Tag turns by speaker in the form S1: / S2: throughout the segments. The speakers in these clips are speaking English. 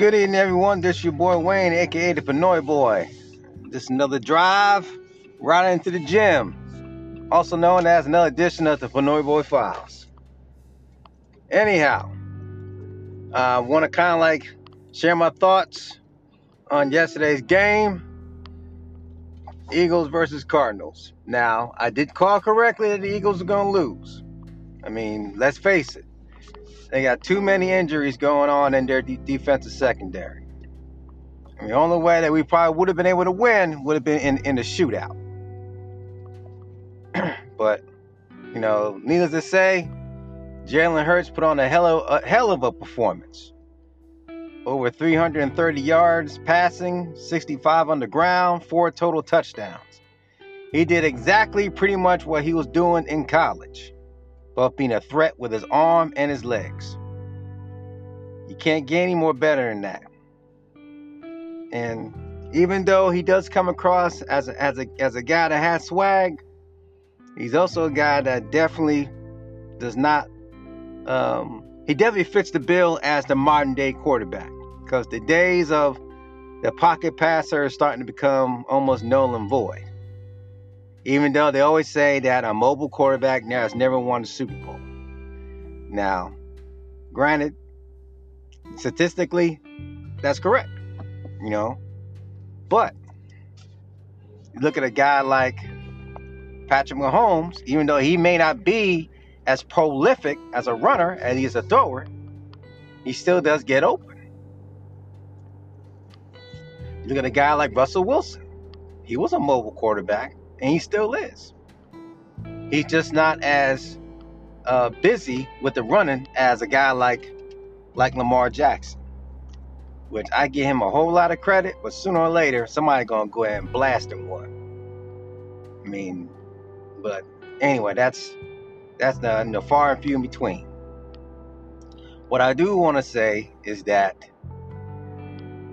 S1: Good evening, everyone. This your boy Wayne, aka the Pinoy Boy. This is another drive right into the gym, also known as another edition of the Pinoy Boy Files. Anyhow, I uh, want to kind of like share my thoughts on yesterday's game Eagles versus Cardinals. Now, I did call correctly that the Eagles are going to lose. I mean, let's face it. They got too many injuries going on in their de- defensive secondary. Mean, the only way that we probably would have been able to win would have been in, in the shootout. but, you know, needless to say, Jalen Hurts put on a hell of, a hell of a performance. Over 330 yards passing, 65 on the ground, four total touchdowns. He did exactly pretty much what he was doing in college but being a threat with his arm and his legs. You can't get any more better than that. And even though he does come across as a, as a, as a guy that has swag, he's also a guy that definitely does not. Um, he definitely fits the bill as the modern day quarterback because the days of the pocket passer is starting to become almost null and void. Even though they always say that a mobile quarterback now has never won a Super Bowl. Now, granted, statistically, that's correct, you know. But you look at a guy like Patrick Mahomes, even though he may not be as prolific as a runner as he is a thrower, he still does get open. You Look at a guy like Russell Wilson. He was a mobile quarterback, and he still is. He's just not as uh, busy with the running as a guy like like Lamar Jackson, which I give him a whole lot of credit, but sooner or later somebody gonna go ahead and blast him one. I mean, but anyway, that's that's the, the far and few in between. What I do want to say is that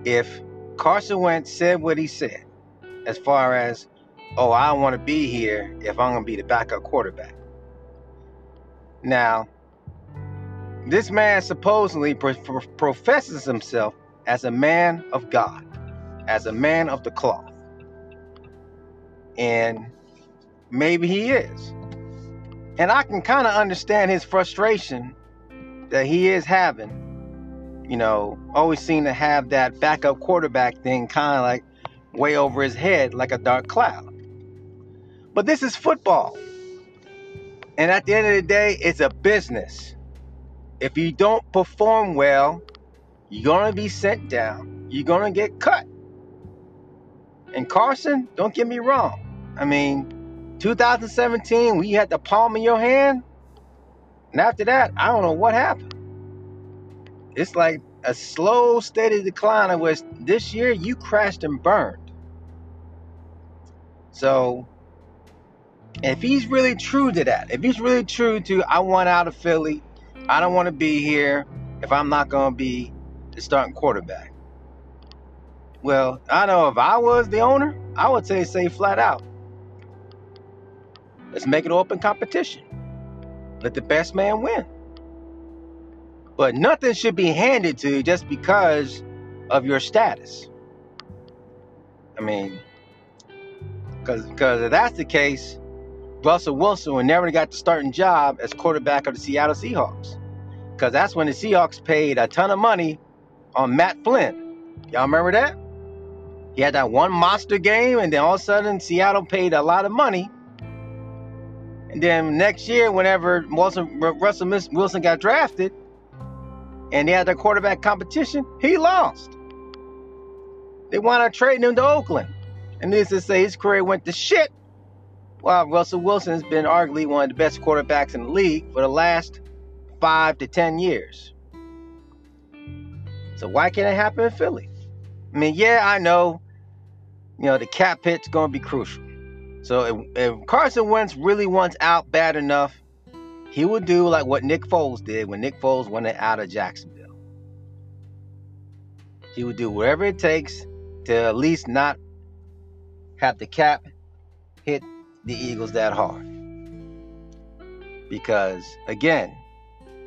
S1: if Carson Wentz said what he said, as far as oh, I want to be here if I'm going to be the backup quarterback. Now, this man supposedly pro- professes himself as a man of God, as a man of the cloth. And maybe he is. And I can kind of understand his frustration that he is having. You know, always seem to have that backup quarterback thing kind of like way over his head like a dark cloud. But this is football. And at the end of the day, it's a business. If you don't perform well, you're going to be sent down. You're going to get cut. And Carson, don't get me wrong. I mean, 2017, we had the palm in your hand. And after that, I don't know what happened. It's like a slow, steady decline of was this year you crashed and burned. So if he's really true to that, if he's really true to I want out of Philly, I don't want to be here if I'm not going to be the starting quarterback. Well, I know if I was the owner, I would say say flat out. Let's make it open competition. Let the best man win. But nothing should be handed to you just because of your status. I mean, because because if that's the case, Russell Wilson never got the starting job as quarterback of the Seattle Seahawks. Because that's when the Seahawks paid a ton of money on Matt Flynn. Y'all remember that? He had that one monster game, and then all of a sudden Seattle paid a lot of money. And then next year, whenever Wilson, Russell Wilson got drafted, and they had the quarterback competition, he lost. They wound up trading him to Oakland. And needless to say, his career went to shit while Russell Wilson has been arguably one of the best quarterbacks in the league for the last five to ten years. So why can't it happen in Philly? I mean, yeah, I know, you know, the cap hit's going to be crucial. So if, if Carson Wentz really wants out bad enough, he would do like what Nick Foles did when Nick Foles went out of Jacksonville. He would do whatever it takes to at least not have the cap the Eagles that hard. Because, again,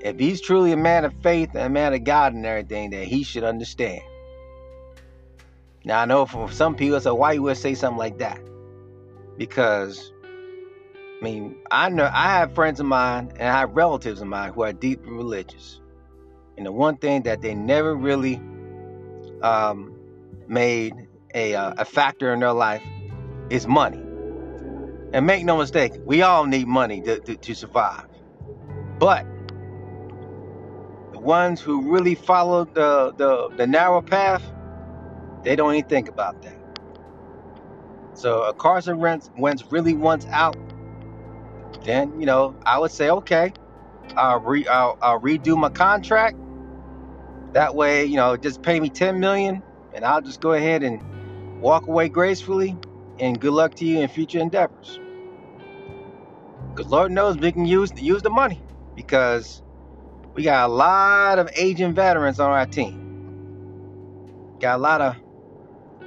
S1: if he's truly a man of faith and a man of God and everything, then he should understand Now I know for some people, it's so why you would say something like that? Because I mean, I know I have friends of mine and I have relatives of mine who are deeply religious. And the one thing that they never really um, made a, uh, a factor in their life is money. And make no mistake, we all need money to, to, to survive. But the ones who really follow the, the, the narrow path, they don't even think about that. So a Carson Wentz really wants out then you know I would say okay, I'll re I'll, I'll redo my contract. That way, you know, just pay me 10 million, and I'll just go ahead and walk away gracefully. And good luck to you in future endeavors. Because Lord knows we can use use the money because we got a lot of aging veterans on our team. Got a lot of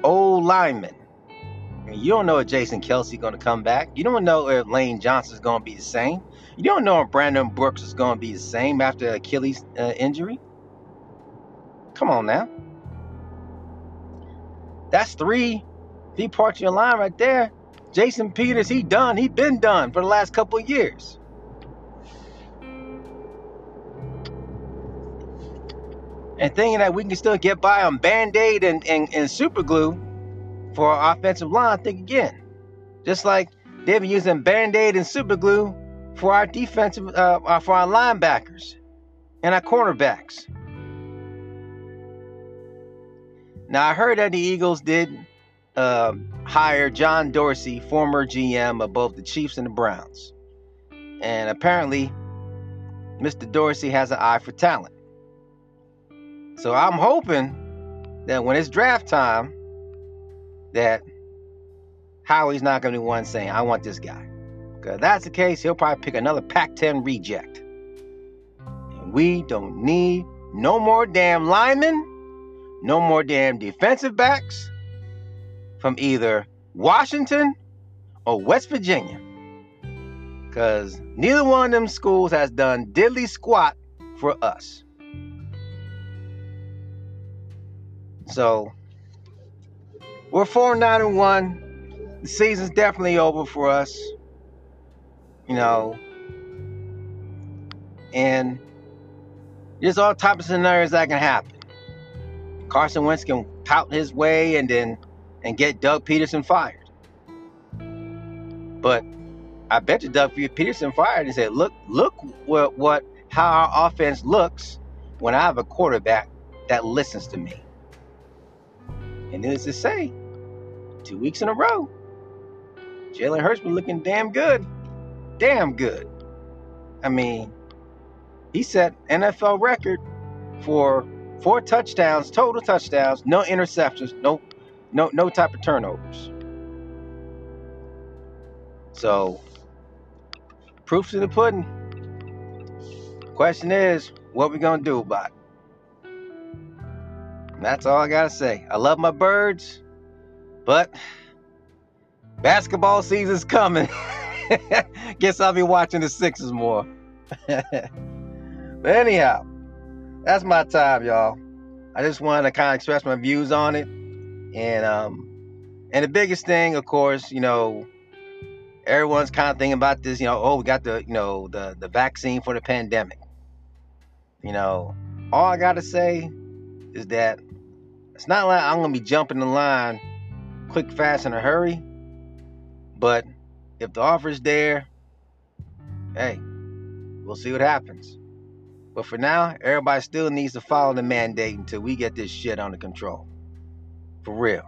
S1: old linemen I mean, you don't know if Jason Kelce going to come back. You don't know if Lane Johnson is going to be the same. You don't know if Brandon Brooks is going to be the same after Achilles uh, injury. Come on now. That's three, parts of your line right there. Jason Peters, he done. He been done for the last couple of years. And thinking that we can still get by on Band-Aid and, and, and super glue for our offensive line, think again. Just like they've been using Band-Aid and super glue for our defensive, uh, uh, for our linebackers and our cornerbacks. Now I heard that the Eagles did uh, hire John Dorsey, former GM of both the Chiefs and the Browns, and apparently, Mr. Dorsey has an eye for talent. So I'm hoping that when it's draft time, that Howie's not going to be one saying, I want this guy. Because that's the case, he'll probably pick another Pac 10 reject. And we don't need no more damn linemen, no more damn defensive backs from either Washington or West Virginia. Because neither one of them schools has done diddly squat for us. So, we're 4 9 and 1. The season's definitely over for us. You know. And there's all types of scenarios that can happen. Carson Wentz can pout his way and then and get Doug Pederson fired. But I bet you Doug Pederson fired and said, "Look, look what what how our offense looks when I have a quarterback that listens to me." And needless to say, two weeks in a row. Jalen Hurts been looking damn good. Damn good. I mean, he set NFL record for four touchdowns, total touchdowns, no interceptions, no no no type of turnovers. So proof's in the pudding. Question is, what we gonna do about it? And that's all I gotta say. I love my birds. But basketball season's coming. Guess I'll be watching the Sixers more. but anyhow, that's my time, y'all. I just wanted to kind of express my views on it. And um and the biggest thing, of course, you know, everyone's kind of thinking about this, you know, oh, we got the, you know, the the vaccine for the pandemic. You know, all I got to say is that it's not like I'm to be jumping the line quick, fast, in a hurry. But if the offer's there, hey, we'll see what happens. But for now, everybody still needs to follow the mandate until we get this shit under control. For real.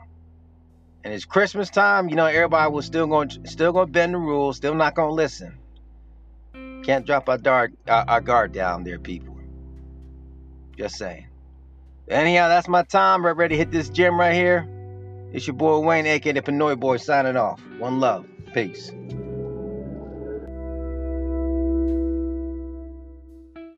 S1: And it's Christmas time, you know, everybody was still going still going to bend the rules, still not going to listen. Can't drop our, dark, our, our guard down there, people. Just saying. Anyhow, that's my time. We're ready to hit this gym right here. It's your boy Wayne, aka the Pinoy Boy, signing off. One love. Peace.